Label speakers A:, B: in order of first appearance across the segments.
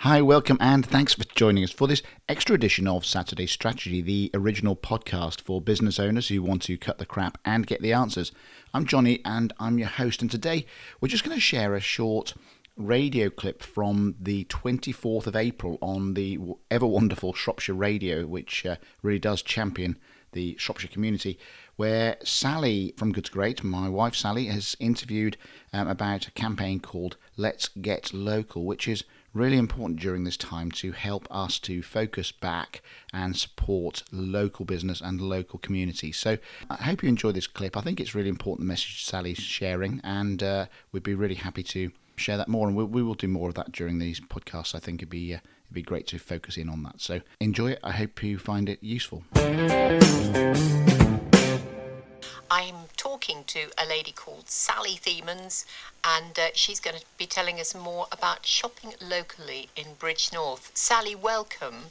A: Hi, welcome, and thanks for joining us for this extra edition of Saturday Strategy, the original podcast for business owners who want to cut the crap and get the answers. I'm Johnny, and I'm your host, and today we're just going to share a short radio clip from the 24th of April on the ever wonderful Shropshire Radio, which uh, really does champion the Shropshire community, where Sally from Good to Great, my wife Sally, has interviewed um, about a campaign called Let's Get Local, which is really important during this time to help us to focus back and support local business and local community. So I hope you enjoy this clip. I think it's really important the message Sally's sharing, and uh, we'd be really happy to share that more. And we, we, will do more of that during these podcasts. I think it'd be uh, it'd be great to focus in on that. So enjoy it. I hope you find it useful.
B: I'm talking to a lady called Sally Thiemens, and uh, she's going to be telling us more about shopping locally in Bridgnorth. Sally, welcome.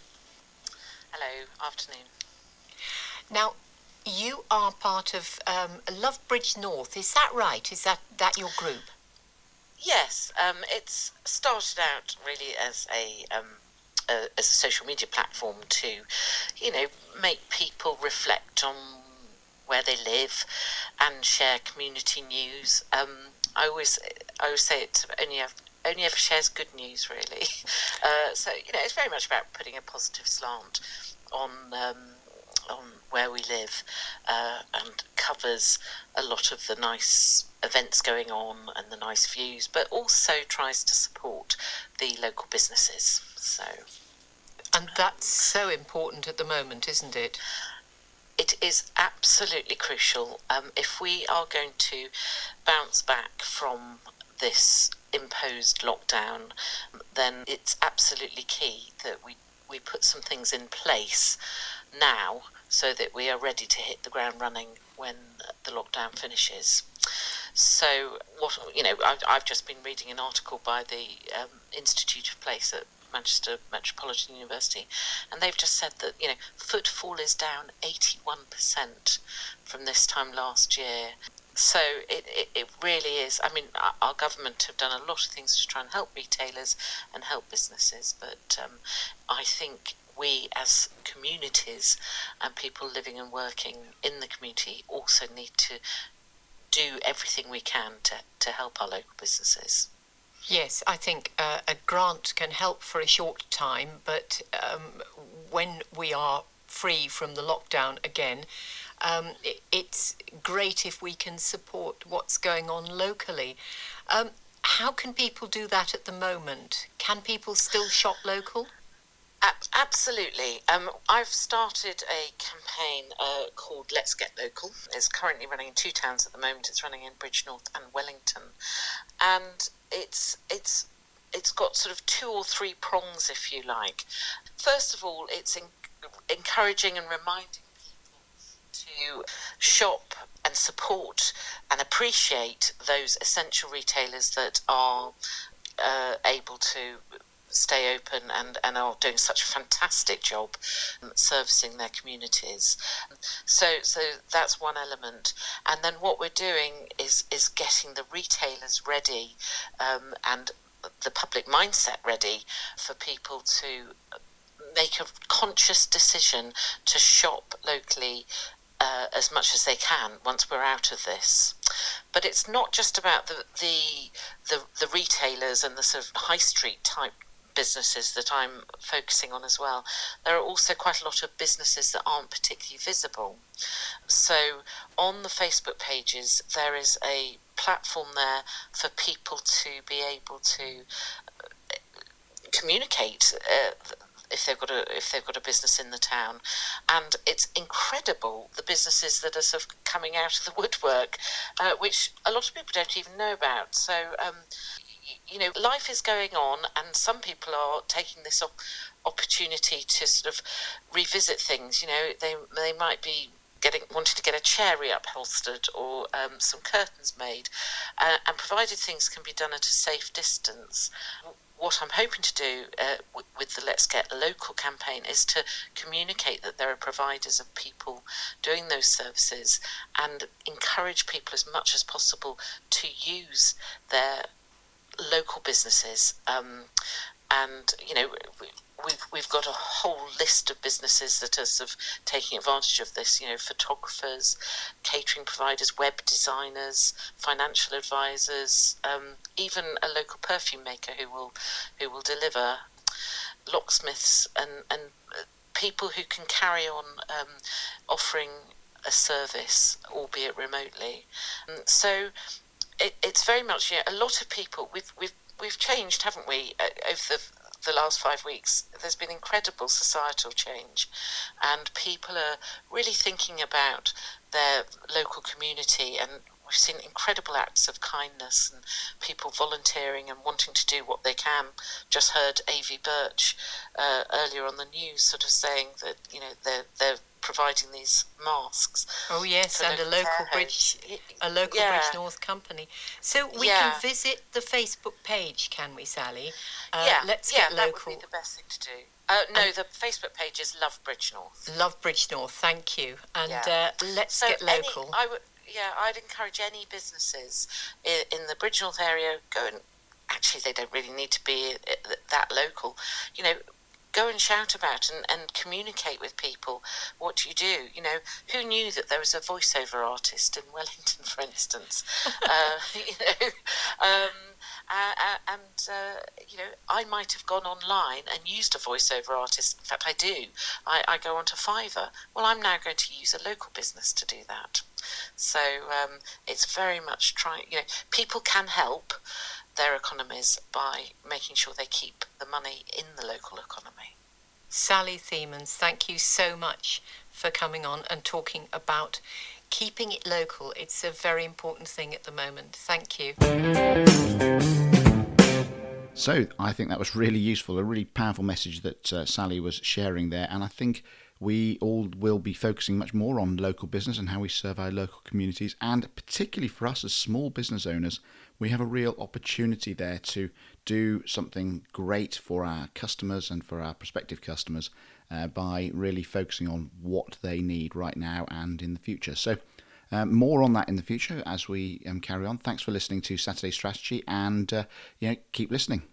C: Hello, afternoon.
B: Now, you are part of um, Love Bridgnorth. Is that right? Is that that your group?
C: Yes, um, it's started out really as a, um, a as a social media platform to, you know, make people reflect on where they live and share community news. Um, I always I always say it only only ever shares good news really. Uh, so you know it's very much about putting a positive slant on um, on where we live uh, and covers a lot of the nice events going on and the nice views, but also tries to support the local businesses. So.
B: And that's so important at the moment, isn't it?
C: it is absolutely crucial um, if we are going to bounce back from this imposed lockdown, then it's absolutely key that we, we put some things in place now so that we are ready to hit the ground running when the lockdown finishes. So, what you know, I've, I've just been reading an article by the um, Institute of Place at Manchester Metropolitan University, and they've just said that you know footfall is down 81% from this time last year. So it, it, it really is. I mean, our, our, government have done a lot of things to try and help retailers and help businesses, but um, I think we as communities and people living and working in the community also need to do everything we can to, to help our local businesses.
B: Yes, I think uh, a grant can help for a short time, but um, when we are free from the lockdown again, um, it, it's great if we can support what's going on locally. Um, how can people do that at the moment? Can people still shop local?
C: Absolutely. Um, I've started a campaign uh, called Let's Get Local. It's currently running in two towns at the moment. It's running in Bridgnorth and Wellington, and it's it's it's got sort of two or three prongs, if you like. First of all, it's in, encouraging and reminding people to shop and support and appreciate those essential retailers that are uh, able to stay open and, and are doing such a fantastic job servicing their communities. So so that's one element. And then what we're doing is is getting the retailers ready um, and the public mindset ready for people to make a conscious decision to shop locally uh, as much as they can once we're out of this. But it's not just about the, the the the, retailers and the sort of high street type businesses that I'm focusing on as well. There are also quite a lot of businesses that aren't particularly visible. So on the Facebook pages, there is a platform there for people to be able to uh, communicate uh, if they've got a if they've got a business in the town, and it's incredible the businesses that are sort of coming out of the woodwork, uh, which a lot of people don't even know about. So um, you know, life is going on, and some people are taking this op- opportunity to sort of revisit things. You know, they they might be getting wanting to get a chair reupholstered or um, some curtains made, uh, and provided things can be done at a safe distance. What I'm hoping to do uh, w- with the Let's Get Local campaign is to communicate that there are providers of people doing those services and encourage people as much as possible to use their local businesses um, and you know we've we've got a whole list of businesses that are sort of taking advantage of this. You know, photographers, catering providers, web designers, financial advisors, um, even a local perfume maker who will who will deliver, locksmiths and and people who can carry on um, offering a service, albeit remotely. Um, so it's very much you know, a lot of people. We've we've we've changed, haven't we, over the the last five weeks, there's been incredible societal change, and people are really thinking about their local community and we've seen incredible acts of kindness and people volunteering and wanting to do what they can. Just heard Avi Birch uh, earlier on the news, sort of saying that you know they're they're providing these masks.
B: Oh yes, and a local bridge, a local yeah. Bridgnorth company. So we yeah. can visit the Facebook page, can we, Sally?
C: Uh, yeah, let's yeah, get local. that would be the best thing to do. Uh, no, and the Facebook page is Love Bridgnorth.
B: Love Bridgnorth, thank you. And yeah. uh, let's so get local.
C: Any, I would, yeah, I'd encourage any businesses in, in the Bridgnorth area go and actually they don't really need to be that local. You know, go and shout about and, and communicate with people what you do. You know, who knew that there was a voiceover artist in Wellington, for instance? uh, you know, um, uh, and uh, you know, I might have gone online and used a voiceover artist. In fact, I do. I, I go onto Fiverr. Well, I'm now going to use a local business to do that. So um, it's very much trying. You know, people can help their economies by making sure they keep the money in the local economy.
B: Sally Thiemens, thank you so much for coming on and talking about keeping it local. It's a very important thing at the moment. Thank you.
A: So, I think that was really useful, a really powerful message that uh, Sally was sharing there. And I think we all will be focusing much more on local business and how we serve our local communities. And particularly for us as small business owners, we have a real opportunity there to do something great for our customers and for our prospective customers uh, by really focusing on what they need right now and in the future. So, uh, more on that in the future as we um, carry on. Thanks for listening to Saturday Strategy and uh, keep listening.